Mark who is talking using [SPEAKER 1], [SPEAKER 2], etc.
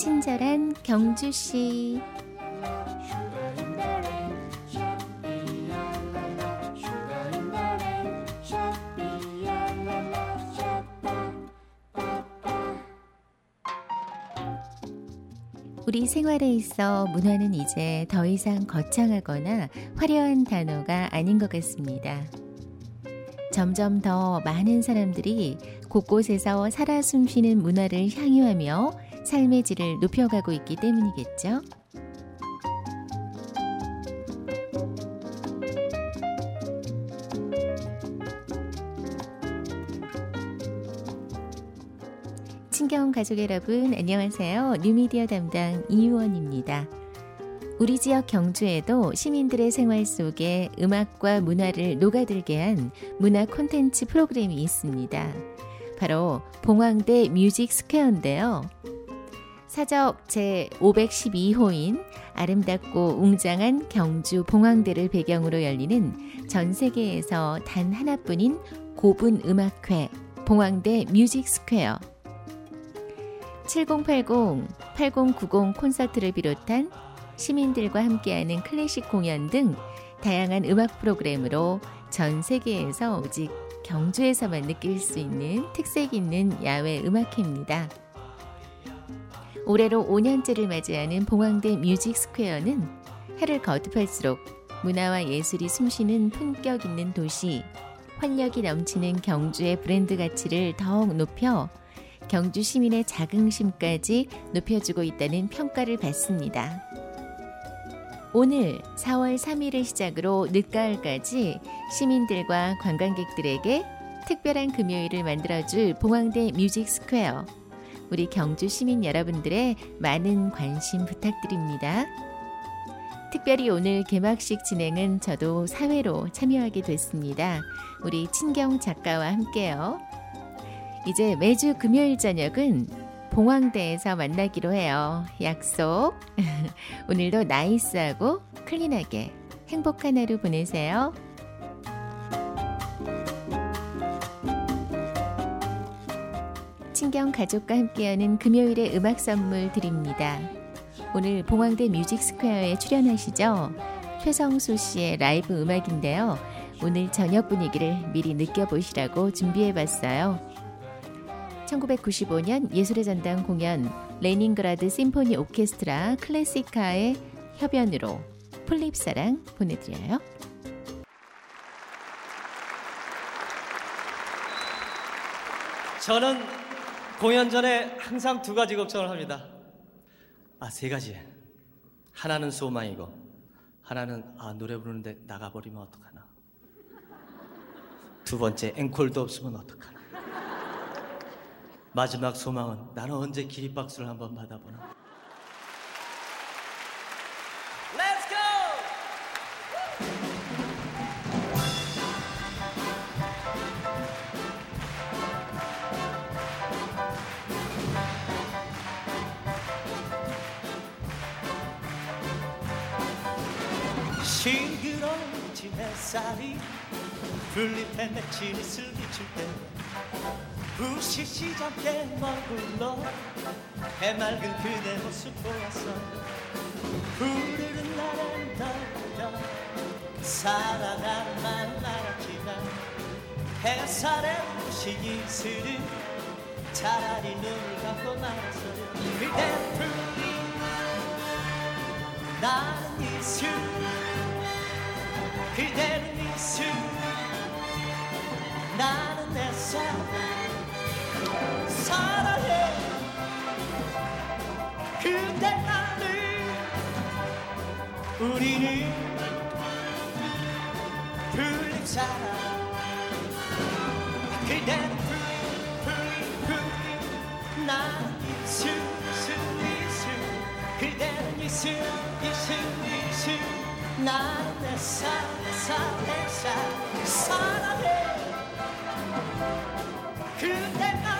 [SPEAKER 1] 친절한 경주씨. 우리 생활에 있어 문화는 이제 더 이상 거창하거나 화려한 단어가 아닌 것 같습니다. 점점 더 많은 사람들이 곳곳에서 살아 숨쉬는 문화를 향유하며 삶의 질을 높여가고 있기 때문이겠죠. 친경 가족 여러분 안녕하세요. 뉴미디어 담당 이유원입니다. 우리 지역 경주에도 시민들의 생활 속에 음악과 문화를 녹아들게 한 문화 콘텐츠 프로그램이 있습니다. 바로 봉황대 뮤직 스퀘어인데요. 사적 제 512호인 아름답고 웅장한 경주 봉황대를 배경으로 열리는 전 세계에서 단 하나뿐인 고분 음악회 봉황대 뮤직 스퀘어 7080, 8090 콘서트를 비롯한 시민들과 함께하는 클래식 공연 등 다양한 음악 프로그램으로 전 세계에서 오직 경주에서만 느낄 수 있는 특색 있는 야외 음악회입니다. 올해로 5년째를 맞이하는 봉황대 뮤직 스퀘어는 해를 거듭할수록 문화와 예술이 숨쉬는 품격 있는 도시, 활력이 넘치는 경주의 브랜드 가치를 더욱 높여 경주 시민의 자긍심까지 높여주고 있다는 평가를 받습니다. 오늘 4월 3일을 시작으로 늦가을까지 시민들과 관광객들에게 특별한 금요일을 만들어줄 봉황대 뮤직 스퀘어. 우리 경주 시민 여러분들의 많은 관심 부탁드립니다. 특별히 오늘 개막식 진행은 저도 사회로 참여하게 됐습니다. 우리 친경 작가와 함께요. 이제 매주 금요일 저녁은 봉황대에서 만나기로 해요. 약속. 오늘도 nice하고 clean하게 행복한 하루 보내세요. 친경 가족과 함께하는 금요일의 음악 선물 드립니다. 오늘 봉황대 뮤직 스퀘어에 출연하시죠? 최성수 씨의 라이브 음악인데요. 오늘 저녁 분위기를 미리 느껴보시라고 준비해봤어요. 1995년 예술의 전당 공연 레닌그라드 심포니 오케스트라 클래시카의 협연으로 풀잎사랑 보내드려요.
[SPEAKER 2] 저는 공연 전에 항상 두 가지 걱정을 합니다. 아, 세 가지. 하나는 소망이고, 하나는 아, 노래 부르는데 나가버리면 어떡하나. 두 번째, 앵콜도 없으면 어떡하나. 마지막 소망은 나는 언제 기립박수를 한번 받아보나. Let's go! 싱그러운 진 햇살이 풀잎에 맺힌 이슬 비출 때 부시시 잡게 머물러 해맑은 그대 모습 보았어 푸르른 날엔 떨려 사랑하는 말 알았지만 햇살에 부신 이슬은 차라리 눈을 감고 말았어요 그대 풀이 나는 이슬 그대는 이슬 나는 내 사랑 사랑해. 그대 나를 우리는 풀립사랑 그대는 풀립 풀립 난 이슬 이슬 이슬 그대는 이슬 이슬 나는 내 사랑 사랑 내 사랑 사랑해. 그대 나